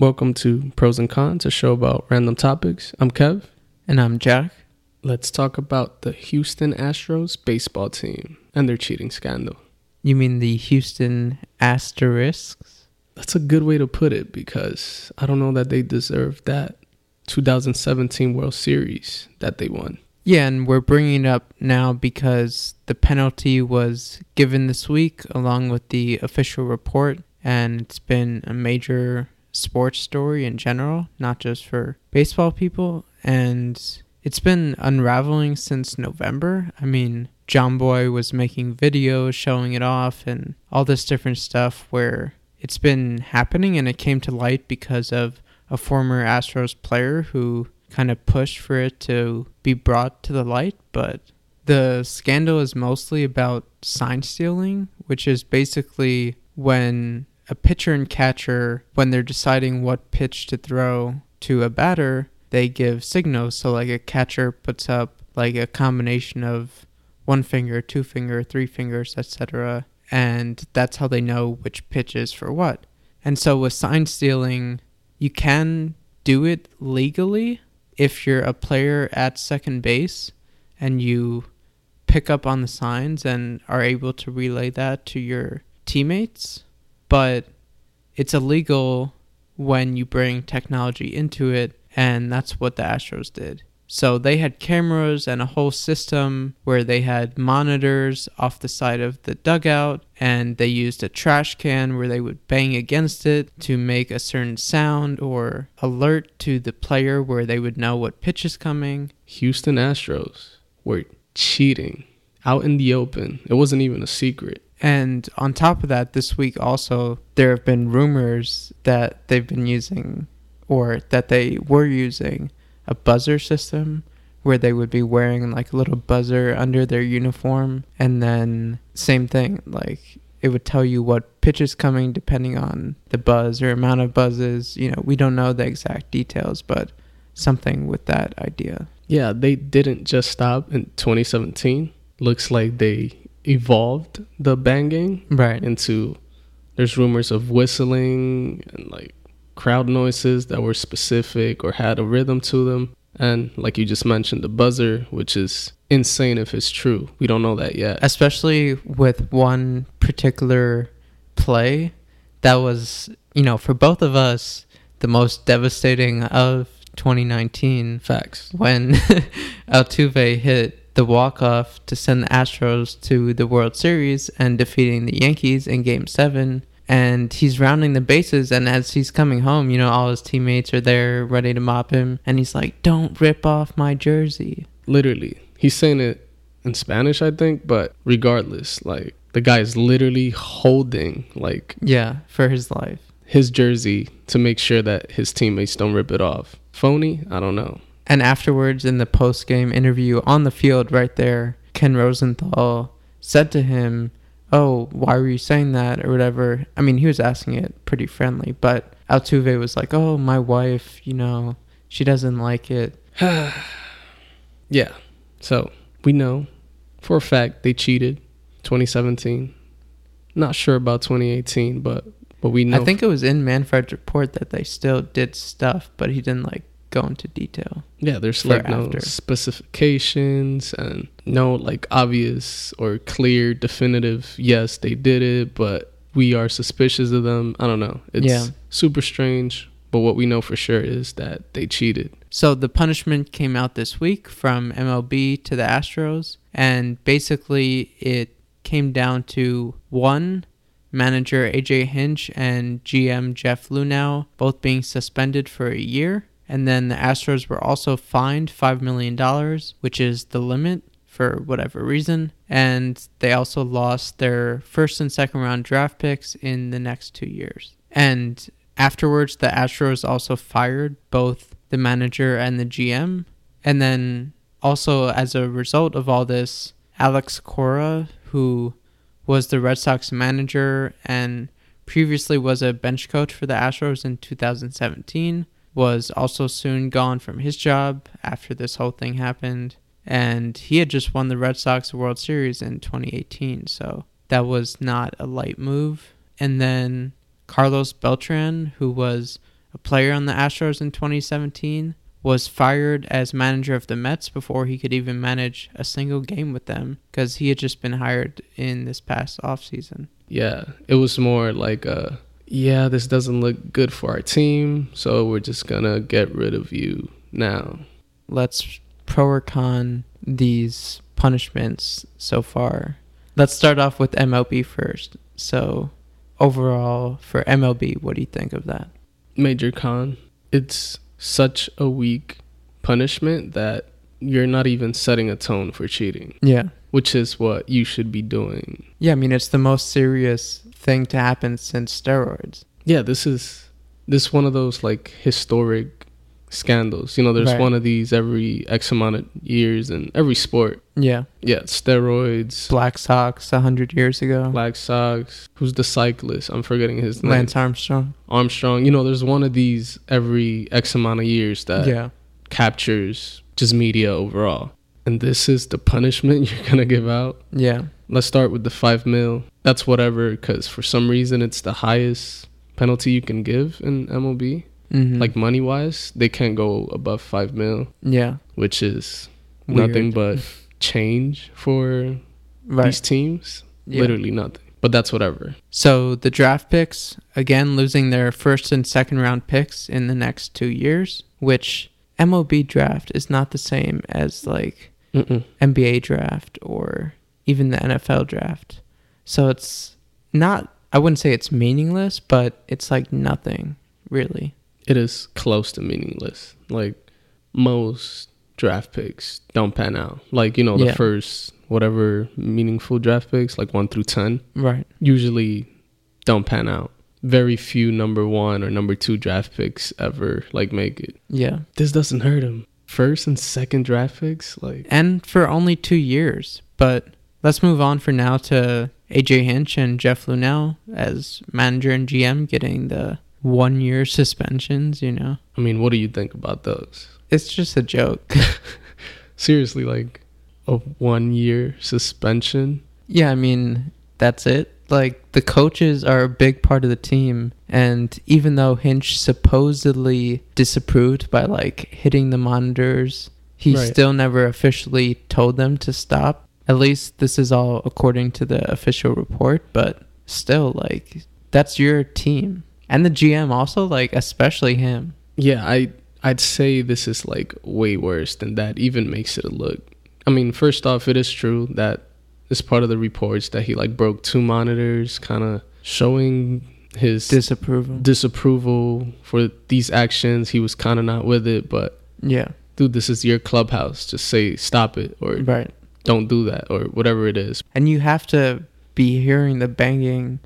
Welcome to Pros and Cons, a show about random topics. I'm Kev. And I'm Jack. Let's talk about the Houston Astros baseball team and their cheating scandal. You mean the Houston Asterisks? That's a good way to put it because I don't know that they deserve that 2017 World Series that they won. Yeah, and we're bringing it up now because the penalty was given this week along with the official report, and it's been a major sports story in general, not just for baseball people. And it's been unraveling since November. I mean, Jomboy was making videos showing it off and all this different stuff where it's been happening and it came to light because of a former Astros player who kind of pushed for it to be brought to the light, but the scandal is mostly about sign stealing, which is basically when a pitcher and catcher, when they're deciding what pitch to throw to a batter, they give signals. So, like a catcher puts up like a combination of one finger, two finger, three fingers, etc. And that's how they know which pitch is for what. And so with sign stealing, you can do it legally, if you're a player at second base and you pick up on the signs and are able to relay that to your teammates, but it's illegal when you bring technology into it, and that's what the Astros did. So they had cameras and a whole system where they had monitors off the side of the dugout and they used a trash can where they would bang against it to make a certain sound or alert to the player where they would know what pitch is coming. Houston Astros were cheating out in the open. It wasn't even a secret. And on top of that, this week also, there have been rumors that they've been using or that they were using a buzzer system where they would be wearing like a little buzzer under their uniform. And then same thing like it would tell you what pitch is coming depending on the buzz or amount of buzzes. You know we don't know the exact details but something with that idea. Yeah they didn't just stop in 2017 looks like they evolved the banging right into there's rumors of whistling and like crowd noises that were specific or had a rhythm to them. And like you just mentioned, the buzzer, which is insane if it's true. We don't know that yet. Especially with one particular play that was, you know, for both of us, the most devastating of 2019. Facts. When Altuve hit the walk-off to send the Astros to the World Series and defeating the Yankees in Game 7 and he's rounding the bases and as he's coming home you know all his teammates are there ready to mop him. And he's like don't rip off my jersey. Literally. He's saying it in spanish i think but regardless like the guy is literally holding like yeah for his life. his jersey to make sure that his teammates don't rip it off. Phony? I don't know and afterwards in the post-game interview on the field right there ken rosenthal said to him oh, why were you saying that or whatever. I mean, he was asking it pretty friendly, but Altuve was like, oh, my wife, you know, she doesn't like it. yeah. So we know for a fact they cheated 2017. Not sure about 2018, but but we know. I think it was in Manfred's report that they still did stuff, but he didn't like go into detail. Yeah, there's like no specifications and no like obvious or clear definitive yes they did it, but we are suspicious of them. I don't know. It's yeah. super strange, but what we know for sure is that they cheated. So the punishment came out this week from MLB to the Astros and basically it came down to one manager AJ Hinch and GM Jeff Luhnow both being suspended for a year and then the Astros were also fined $5 million, which is the limit for whatever reason. And they also lost their first and second round draft picks in the next two years. And afterwards, the Astros also fired both the manager and the GM. And then also, as a result of all this, Alex Cora, who was the Red Sox manager and previously was a bench coach for the Astros in 2017, was also soon gone from his job after this whole thing happened. And he had just won the Red Sox World Series in 2018, so that was not a light move. And then Carlos Beltran, who was a player on the Astros in 2017, was fired as manager of the Mets before he could even manage a single game with them because he had just been hired in this past offseason. Yeah, it was more like, uh, yeah, this doesn't look good for our team, so we're just gonna get rid of you now. Let's pro or con these punishments so far. Let's start off with MLB first. So, overall, for MLB, what do you think of that? Major con. It's such a weak punishment that you're not even setting a tone for cheating. Yeah. Which is what you should be doing. Yeah, I mean it's the most serious thing to happen since steroids. Yeah, this is this one of those like historic scandals. You know, there's right. one of these every X amount of years in every sport. Yeah. Yeah, steroids. Black Sox a hundred years ago. Black Sox. Who's the cyclist? I'm forgetting his name. Lance Armstrong. Armstrong. You know, there's one of these every X amount of years that yeah. captures just media overall. And this is the punishment you're gonna give out. Yeah. Let's start with the five mil. That's whatever, because for some reason it's the highest penalty you can give in MLB. Mm-hmm. Like money wise, they can't go above five mil. Yeah, which is Weird. nothing but change for right. these teams. Yeah. Literally nothing. But that's whatever. So the draft picks again losing their first and second round picks in the next two years, which MLB draft is not the same as like Mm-mm. NBA draft or even the NFL draft. So it's not. I wouldn't say it's meaningless, but it's like nothing really it is close to meaningless. Like most draft picks don't pan out. Like, you know, the yeah. first whatever meaningful draft picks, like one through 10, right, usually don't pan out. Very few number one or number two draft picks ever like make it. Yeah. This doesn't hurt him. First and second draft picks, like. And for only two years. But let's move on for now to AJ Hinch and Jeff Luhnow as manager and GM getting the one year suspensions, you know? I mean, what do you think about those? It's just a joke. Seriously, like a one year suspension? Yeah, I mean, that's it. Like, the coaches are a big part of the team. And even though Hinch supposedly disapproved by, like, hitting the monitors, he right. still never officially told them to stop. At least this is all according to the official report. But still, like, that's your team and the GM also like especially him. Yeah, I I'd say this is like way worse than that. Even makes it look. I mean, first off, it is true that it's part of the reports that he like broke two monitors, kind of showing his disapproval disapproval for these actions. He was kind of not with it, but yeah, dude, this is your clubhouse. Just say stop it or right. Don't do that or whatever it is. And you have to be hearing the banging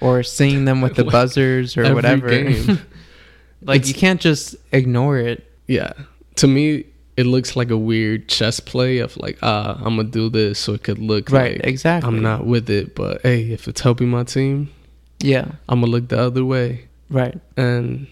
or seeing them with the buzzers or whatever. like it's, you can't just ignore it. Yeah. To me, it looks like a weird chess play of like, ah, I'm gonna do this so it could look right, like exactly. I'm not with it, but hey, if it's helping my team, yeah, I'm gonna look the other way. Right. And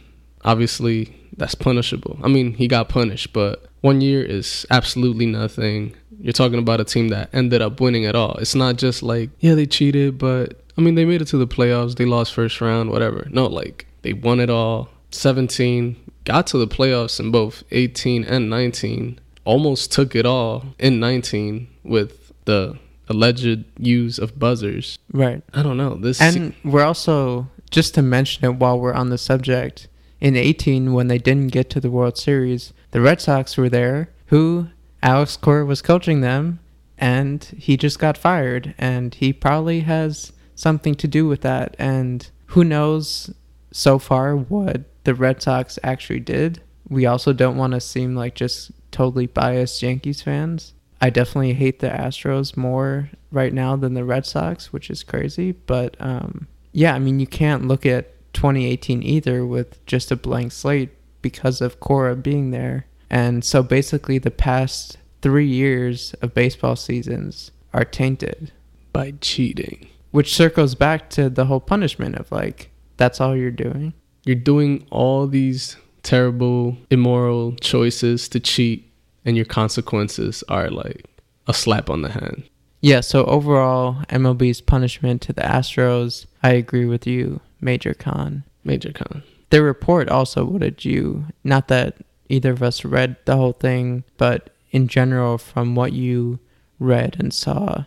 obviously that's punishable. I mean, he got punished, but one year is absolutely nothing. You're talking about a team that ended up winning at all. It's not just like, yeah, they cheated, but I mean, they made it to the playoffs. They lost first round, whatever. No, like they won it all. 17 got to the playoffs in both 18 and 19. Almost took it all in 19 with the alleged use of buzzers. Right. I don't know. This And we're also just to mention it while we're on the subject. In 18 when they didn't get to the World Series, the Red Sox were there who Alex Cora was coaching them, and he just got fired, and he probably has something to do with that. And who knows so far what the Red Sox actually did. We also don't want to seem like just totally biased Yankees fans. I definitely hate the Astros more right now than the Red Sox, which is crazy. But um, yeah, I mean, you can't look at 2018 either with just a blank slate because of Cora being there. And so basically, the past three years of baseball seasons are tainted by cheating. Which circles back to the whole punishment of like, that's all you're doing. You're doing all these terrible, immoral choices to cheat, and your consequences are like a slap on the hand. Yeah, so overall, MLB's punishment to the Astros, I agree with you, Major Con. Major Con. The report also, what did you, not that either of us read the whole thing, but in general, from what you read and saw,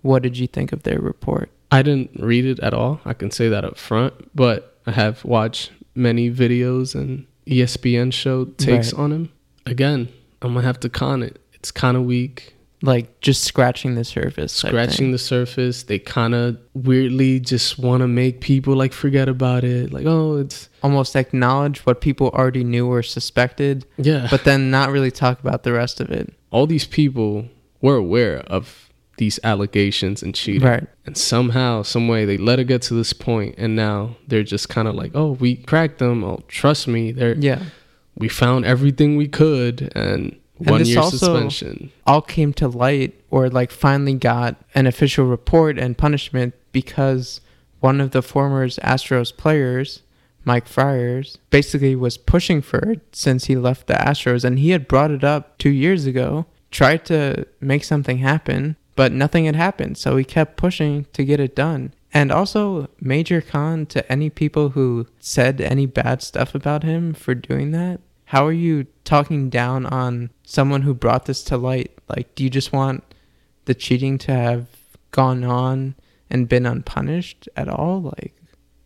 what did you think of their report? I didn't read it at all. I can say that up front, but I have watched many videos and ESPN show takes right. on him. Again, I'm gonna have to con it. It's kind of weak. Like just scratching the surface. Scratching the surface. They kind of weirdly just want to make people like forget about it. Like, oh, it's almost acknowledge what people already knew or suspected. Yeah. But then not really talk about the rest of it. All these people were aware of these allegations and cheating. Right. And somehow, some way, they let it get to this point, and now they're just kind of like, "Oh, we cracked them. Oh, trust me, they're yeah. We found everything we could, and, and one year suspension. All came to light, or like finally got an official report and punishment because one of the former Astros players. Mike Fiers basically was pushing for it since he left the Astros, and he had brought it up two years ago tried to make something happen, but nothing had happened. So he kept pushing to get it done. And also, major con to any people who said any bad stuff about him for doing that. How are you talking down on someone who brought this to light? Like, do you just want the cheating to have gone on and been unpunished at all? Like,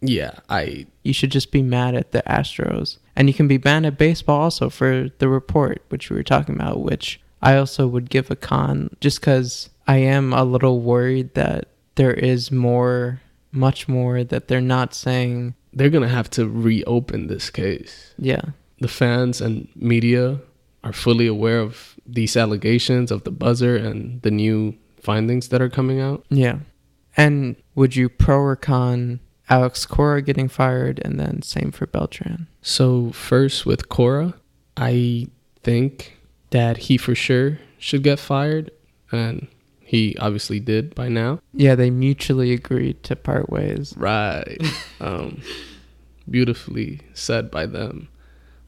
yeah, I. You should just be mad at the Astros. And you can be mad at baseball also for the report, which we were talking about, which I also would give a con just because I am a little worried that there is more, much more that they're not saying. They're going to have to reopen this case. Yeah. The fans and media are fully aware of these allegations of the buzzer and the new findings that are coming out. Yeah. And would you pro or con Alex Cora getting fired and then same for Beltran? So, first with Cora, I think that he for sure should get fired, and he obviously did by now. Yeah, they mutually agreed to part ways. Right. um, beautifully said by them.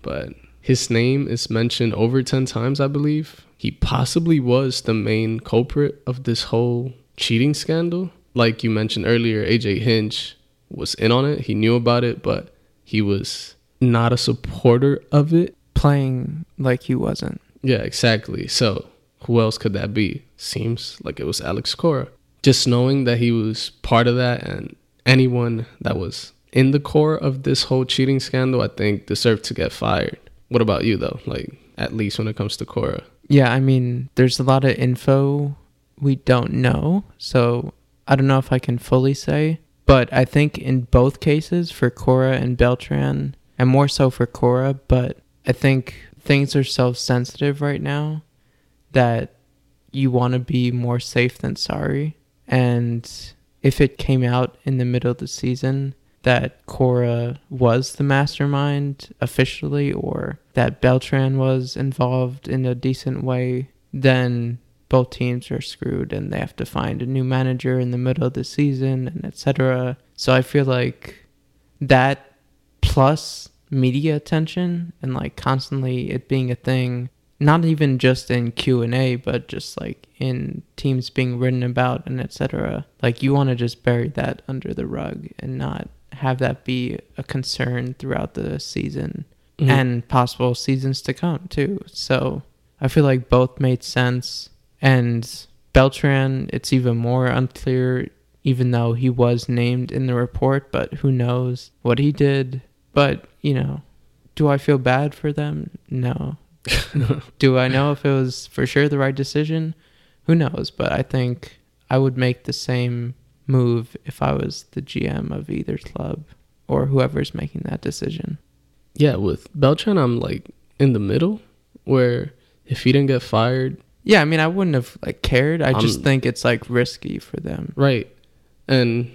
But his name is mentioned over 10 times, I believe. He possibly was the main culprit of this whole cheating scandal. Like you mentioned earlier, AJ Hinch was in on it. He knew about it, but he was not a supporter of it. Playing like he wasn't. Yeah, exactly. So who else could that be? Seems like it was Alex Cora. Just knowing that he was part of that and anyone that was in the core of this whole cheating scandal, I think deserved to get fired. What about you though? Like at least when it comes to Cora. Yeah, I mean, there's a lot of info we don't know. So I don't know if I can fully say, but I think in both cases for Cora and Beltran, and more so for Cora, but I think things are so sensitive right now that you want to be more safe than sorry. And if it came out in the middle of the season that Cora was the mastermind officially or that Beltran was involved in a decent way, then both teams are screwed and they have to find a new manager in the middle of the season and etc. So I feel like that plus media attention and like constantly it being a thing not even just in q&a but just like in teams being written about and etc like you want to just bury that under the rug and not have that be a concern throughout the season mm-hmm. and possible seasons to come too so i feel like both made sense and beltran it's even more unclear even though he was named in the report but who knows what he did but, you know, do I feel bad for them? No. do I know if it was for sure the right decision? Who knows? But I think I would make the same move if I was the GM of either club or whoever's making that decision. Yeah, with Beltran, I'm like in the middle where if he didn't get fired. Yeah, I mean, I wouldn't have like cared. I I'm, just think it's like risky for them. Right. And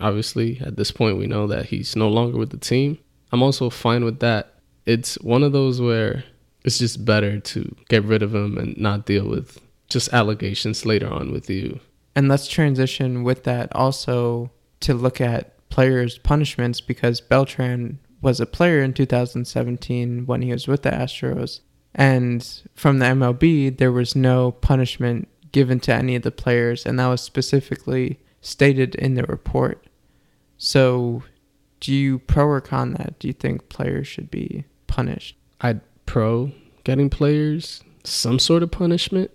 obviously at this point we know that he's no longer with the team. I'm also fine with that. It's one of those where it's just better to get rid of him and not deal with just allegations later on with you. And let's transition with that also to look at players' punishments because Beltran was a player in 2017 when he was with the Astros. And from the MLB, there was no punishment given to any of the players, and that was specifically stated in the report. So, Do you pro or con that? Do you think players should be punished? I'd pro getting players some sort of punishment.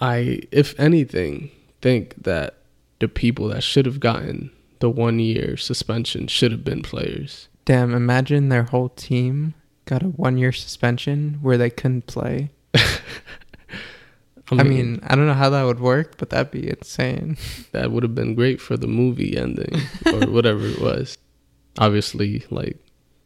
I, if anything, think that the people that should have gotten the one year suspension should have been players. Damn, imagine their whole team got a one year suspension where they couldn't play. I mean, I mean, I don't know how that would work, but that'd be insane. That would have been great for the movie ending or whatever it was. Obviously, like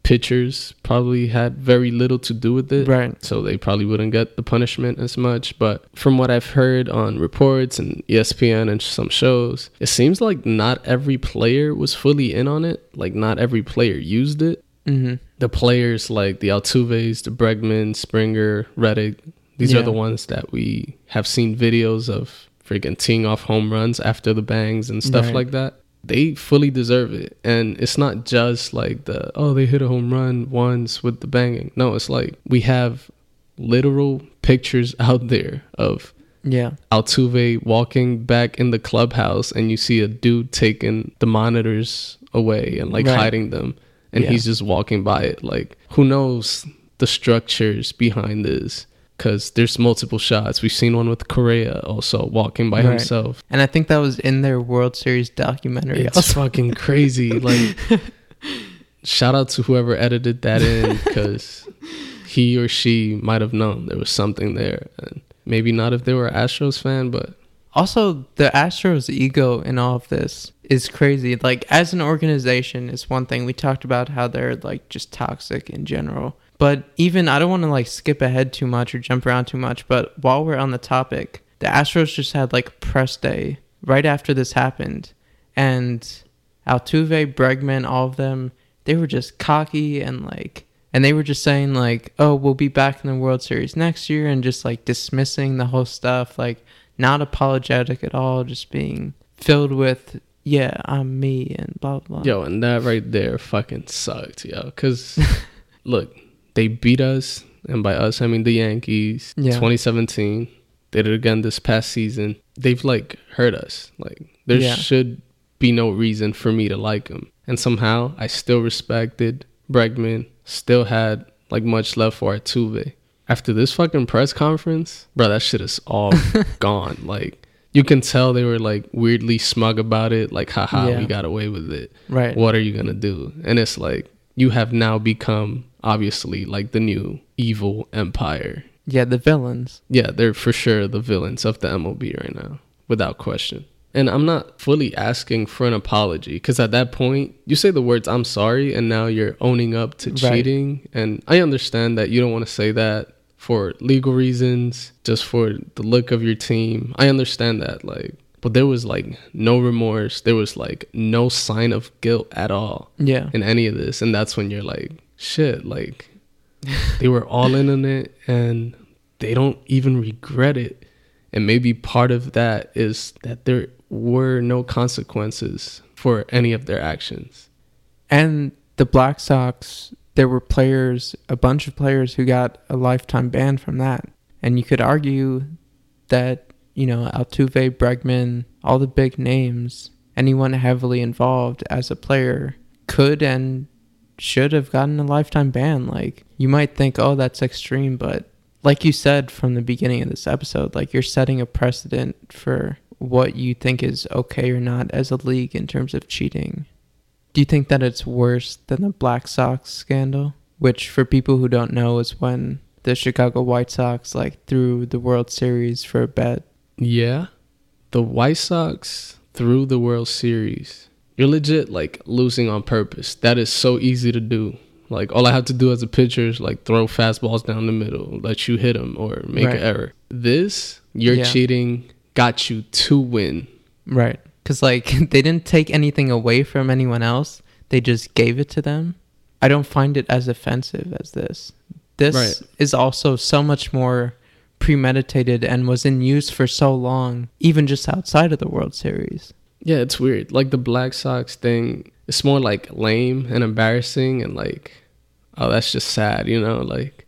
pitchers probably had very little to do with it. Right. So they probably wouldn't get the punishment as much. But from what I've heard on reports and ESPN and some shows, it seems like not every player was fully in on it. Like not every player used it. Mm-hmm. The players like the Altuves, the Bregman, Springer, Reddick, these yeah. are the ones that we have seen videos of freaking teeing off home runs after the bangs and stuff right. like that. They fully deserve it. And it's not just like the, oh, they hit a home run once with the banging. No, it's like we have literal pictures out there of yeah Altuve walking back in the clubhouse and you see a dude taking the monitors away and like right. hiding them and yeah. he's just walking by it like who knows the structures behind this because there's multiple shots. We've seen one with Correa also walking by right. himself, and I think that was in their World Series documentary. It's also. fucking crazy. Like, shout out to whoever edited that in because he or she might have known there was something there, and maybe not if they were Astros fan, but also the Astros ego in all of this is crazy. Like as an organization, it's one thing we talked about how they're like just toxic in general but even I don't want to like skip ahead too much or jump around too much, but while we're on the topic, the Astros just had like press day right after this happened. And Altuve, Bregman, all of them, they were just cocky and like and they were just saying like, "Oh, we'll be back in the World Series next year," and just like dismissing the whole stuff, like not apologetic at all, just being filled with, "Yeah, I'm me," and blah blah. Yo, and that right there fucking sucked, yo. Cause look, they beat us, and by us I mean the Yankees. Yeah. 2017. Did it again this past season. They've like hurt us. Like there yeah. should be no reason for me to like them. And somehow I still respected Bregman. Still had like much love for Altuve. After this fucking press conference, bro, that shit is all gone. Like you can tell they were like weirdly smug about it. Like, haha, yeah. we got away with it. Right. What are you gonna do? And it's like you have now become obviously like the new evil empire. Yeah, the villains. Yeah, they're for sure the villains of the MLB right now, without question. And I'm not fully asking for an apology because at that point, you say the words, I'm sorry, and now you're owning up to cheating. Right. And I understand that you don't want to say that for legal reasons, just for the look of your team. I understand that. Like, but there was like no remorse. There was like no sign of guilt at all. Yeah. In any of this. And that's when you're like, shit, like they were all in on it and they don't even regret it. And maybe part of that is that there were no consequences for any of their actions. And the Black Sox, there were players, a bunch of players who got a lifetime ban from that. And you could argue that, you know, Altuve, Bregman, all the big names, anyone heavily involved as a player could and should have gotten a lifetime ban. Like, you might think, oh, that's extreme, but like you said from the beginning of this episode, like you're setting a precedent for what you think is okay or not as a league in terms of cheating. Do you think that it's worse than the Black Sox scandal? Which, for people who don't know, is when the Chicago White Sox like threw the World Series for a bet. Yeah. The White Sox threw the World Series you're legit like losing on purpose. That is so easy to do. Like all I have to do as a pitcher is like throw fastballs down the middle, let you hit them or make right. an error. This you're yeah. cheating got you to win. Right. Cuz like they didn't take anything away from anyone else. They just gave it to them. I don't find it as offensive as this. This right. is also so much more premeditated and was in use for so long, even just outside of the World Series. Yeah, it's weird. Like the Black Sox thing, it's more like lame and embarrassing and like, oh, that's just sad, you know? Like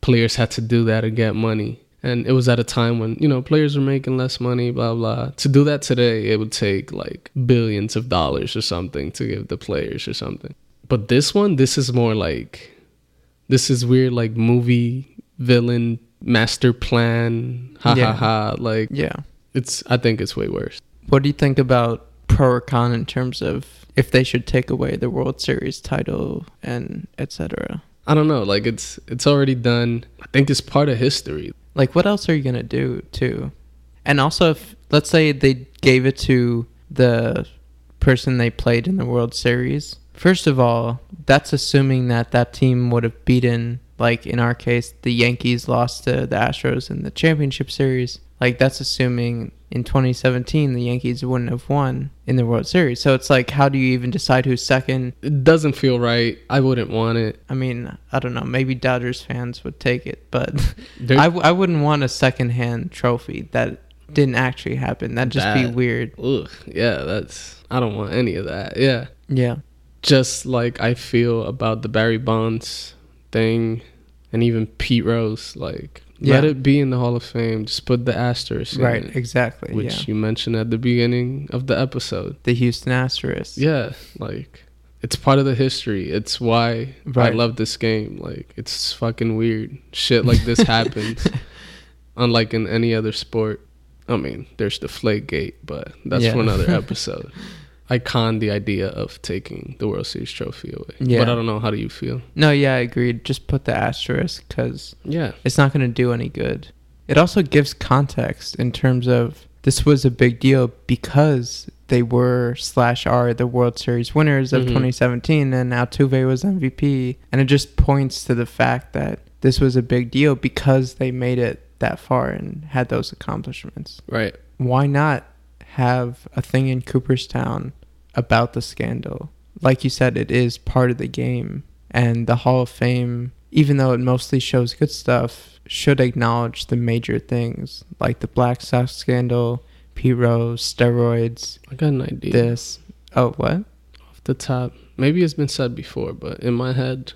players had to do that to get money. And it was at a time when, you know, players were making less money, blah, blah. To do that today, it would take like billions of dollars or something to give the players or something. But this one, this is more like this is weird like movie villain master plan. Ha yeah. ha ha. Like Yeah. It's I think it's way worse. What do you think about pro or con in terms of if they should take away the World Series title and etc. I don't know. Like it's it's already done. I think it's part of history. Like what else are you gonna do too? And also, if let's say they gave it to the person they played in the World Series. First of all, that's assuming that that team would have beaten, like in our case, the Yankees lost to the Astros in the championship series. Like that's assuming in 2017 the Yankees wouldn't have won in the World Series. So it's like, how do you even decide who's second? It doesn't feel right. I wouldn't want it. I mean, I don't know. Maybe Dodgers fans would take it, but I, I wouldn't want a secondhand trophy that didn't actually happen. That'd just that, be weird. Ugh, yeah, that's. I don't want any of that. Yeah. Yeah. Just like I feel about the Barry Bonds thing, and even Pete Rose, like yeah. Let it be in the Hall of Fame. Just put the asterisk. Right, it, exactly. Which yeah. you mentioned at the beginning of the episode. The Houston asterisk. Yeah, like it's part of the history. It's why right. I love this game. Like it's fucking weird. Shit like this happens. Unlike in any other sport. I mean, there's the Deflategate, but that's yeah. for another episode. I con the idea of taking the World Series trophy away. Yeah. But I don't know. How do you feel? No, yeah, I agreed. Just put the asterisk because yeah, it's not going to do any good. It also gives context in terms of this was a big deal because they were slash are the World Series winners of mm-hmm. 2017, and Altuve was MVP, and it just points to the fact that this was a big deal because they made it that far and had those accomplishments. Right. Why not have a thing in Cooperstown about the scandal. Like you said, it is part of the game. And the Hall of Fame, even though it mostly shows good stuff, should acknowledge the major things like the Black Sox scandal, Pete Rose, steroids. I got an idea. This. Oh, what? Off the top. Maybe it's been said before, but in my head,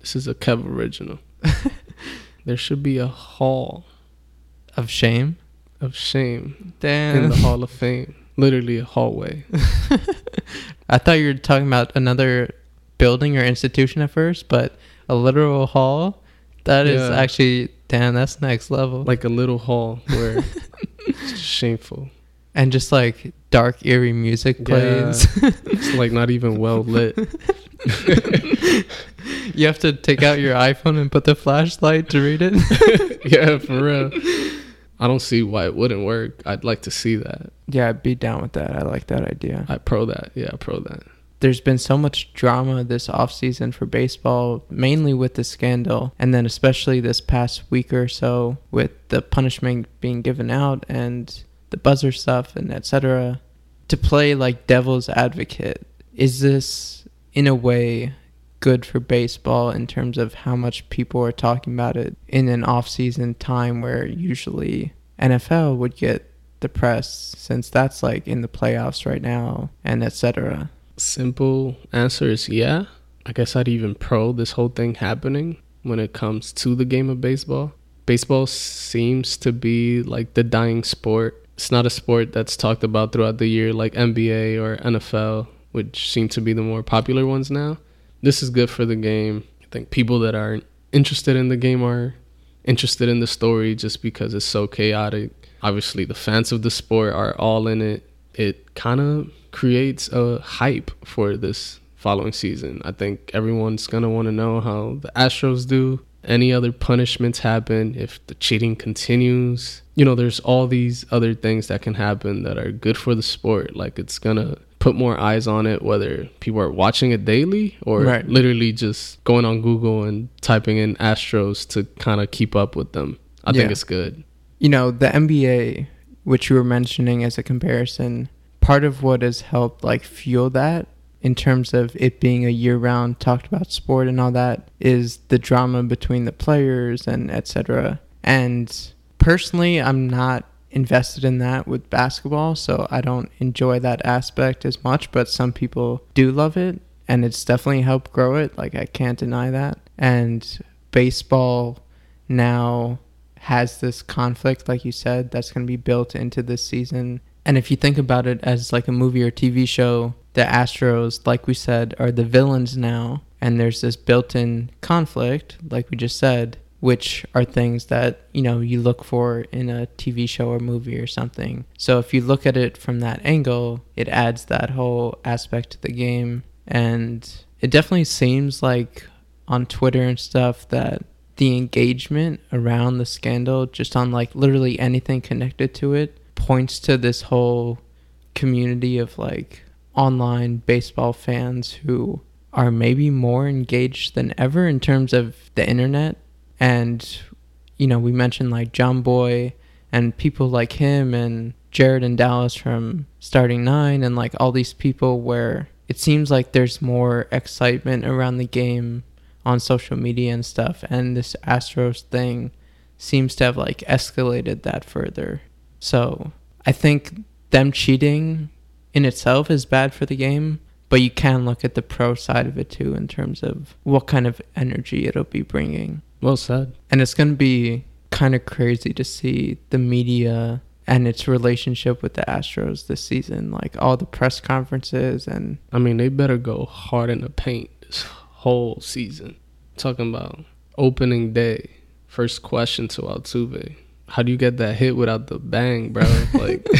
this is a Kev original. there should be a hall of shame of shame Damn. in the Hall of Fame. Literally a hallway. I thought you were talking about another building or institution at first, but a literal hall. That is yeah. actually damn. That's next level. Like a little hall where it's shameful. And just like dark eerie music plays. Yeah. it's like not even well lit. you have to take out your iPhone and put the flashlight to read it. yeah, for real. I don't see why it wouldn't work. I'd like to see that. Yeah, I'd be down with that. I like that idea. I pro that. Yeah, I pro that. There's been so much drama this offseason for baseball, mainly with the scandal, and then especially this past week or so with the punishment being given out and the buzzer stuff and etc. To play like devil's advocate, is this in a way good for baseball in terms of how much people are talking about it in an off-season time where usually NFL would get the press since that's like in the playoffs right now and etc. Simple answer is yeah. I guess I'd even pro this whole thing happening when it comes to the game of baseball. Baseball seems to be like the dying sport. It's not a sport that's talked about throughout the year like NBA or NFL, which seem to be the more popular ones now this is good for the game. I think people that aren't interested in the game are interested in the story just because it's so chaotic. Obviously, the fans of the sport are all in it. It kind of creates a hype for this following season. I think everyone's going to want to know how the Astros do. Any other punishments happen if the cheating continues. You know, there's all these other things that can happen that are good for the sport. Like it's going to put more eyes on it, whether people are watching it daily or right. literally just going on Google and typing in Astros to kind of keep up with them. I yeah. think it's good. You know, the NBA, which you were mentioning as a comparison, part of what has helped like fuel that in terms of it being a year-round talked about sport and all that is the drama between the players and etc. And personally, I'm not invested in that with basketball, so I don't enjoy that aspect as much, but some people do love it and it's definitely helped grow it. Like I can't deny that. And baseball now has this conflict like you said that's going to be built into this season. And if you think about it as like a movie or TV show, the Astros, like we said, are the villains now, and there's this built-in conflict, like we just said, which are things that you know you look for in a TV show or movie or something. So if you look at it from that angle, it adds that whole aspect to the game, and it definitely seems like on Twitter and stuff that the engagement around the scandal, just on like literally anything connected to it, points to this whole community of like online baseball fans who are maybe more engaged than ever in terms of the internet. And, you know, we mentioned like Jomboy and people like him and Jared and Dallas from Starting Nine and like all these people where it seems like there's more excitement around the game on social media and stuff. And this Astros thing seems to have like escalated that further. So I think them cheating in itself is bad for the game, but you can look at the pro side of it too in terms of what kind of energy it'll be bringing. Well said. And it's going to be kind of crazy to see the media and its relationship with the Astros this season, like all the press conferences and I mean, they better go hard in the paint this whole season. Talking about opening day, first question to Altuve. How do you get that hit without the bang, bro? Like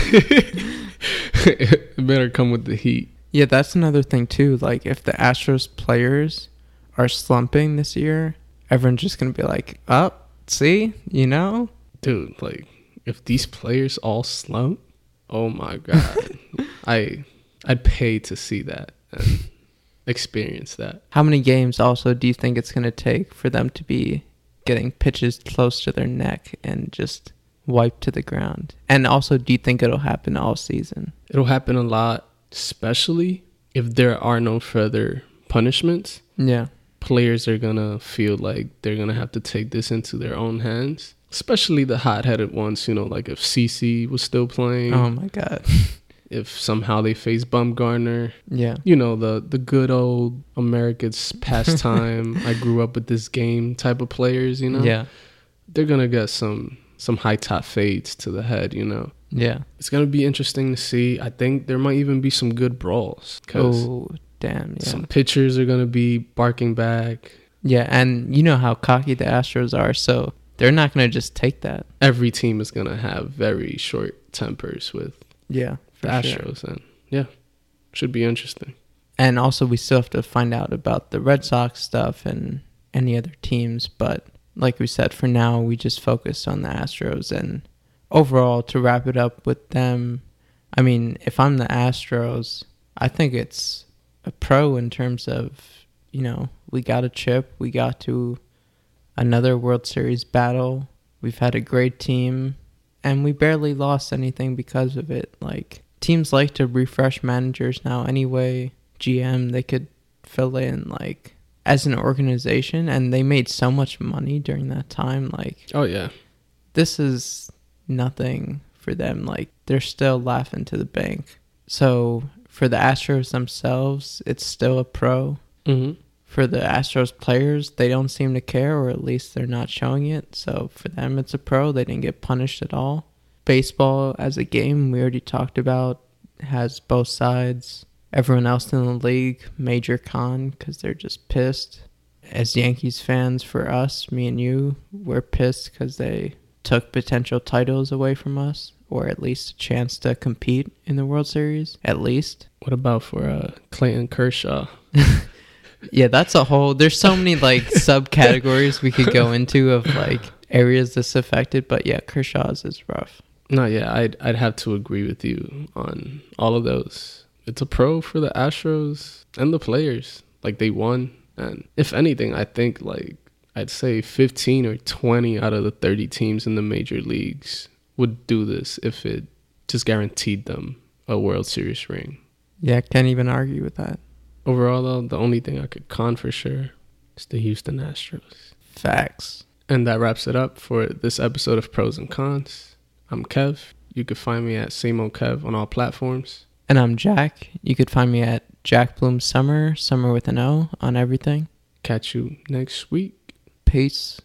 it better come with the heat. Yeah, that's another thing too. Like if the Astros players are slumping this year, everyone's just gonna be like, "Up, oh, see, you know, dude." Like if these players all slump, oh my god, I I'd pay to see that and experience that. How many games also do you think it's gonna take for them to be getting pitches close to their neck and just wiped to the ground? And also, do you think it'll happen all season? It'll happen a lot, especially if there are no further punishments. Yeah. Players are going to feel like they're going to have to take this into their own hands, especially the hot headed ones, you know, like if CC was still playing. Oh my God. if somehow they face Bumgarner. Yeah. You know, the the good old America's pastime. I grew up with this game type of players, you know? Yeah. They're gonna get some some high top fades to the head, you know. Yeah. It's gonna be interesting to see. I think there might even be some good brawls. Oh damn! Yeah. Some pitchers are gonna be barking back. Yeah, and you know how cocky the Astros are, so they're not gonna just take that. Every team is gonna have very short tempers with yeah the Astros, sure. and yeah, should be interesting. And also, we still have to find out about the Red Sox stuff and any other teams, but like we said, for now, we just focus on the Astros. And overall, to wrap it up with them, I mean, if I'm the Astros, I think it's a pro in terms of, you know, we got a chip, we got to another World Series battle, we've had a great team, and we barely lost anything because of it. Like, teams like to refresh managers now anyway. GM, they could fill in like as an organization and they made so much money during that time like oh yeah this is nothing for them like they're still laughing to the bank so for the astros themselves it's still a pro. Mm-hmm. for the astros players they don't seem to care or at least they're not showing it. So for them it's a pro. They didn't get punished at all. Baseball as a game we already talked about has both sides. Everyone else in the league major con because they're just pissed. As Yankees fans, for us, me and you, we're pissed because they took potential titles away from us, or at least a chance to compete in the World Series, at least. What about for uh, Clayton Kershaw? yeah, that's a whole. There's so many like subcategories we could go into of like areas this affected, but yeah, Kershaw's is rough. No, yeah, I'd I'd have to agree with you on all of those it's a pro for the Astros and the players. Like they won, and if anything, I think like I'd say 15 or 20 out of the 30 teams in the major leagues would do this if it just guaranteed them a World Series ring. Yeah, can't even argue with that. Overall, though, the only thing I could con for sure is the Houston Astros. Facts. And that wraps it up for this episode of Pros and Cons. I'm Kev. You can find me at Simo Kev on all platforms. And I'm Jack. You could find me at Jack Bloom Summer, Summer with an O on everything. Catch you next week. Peace.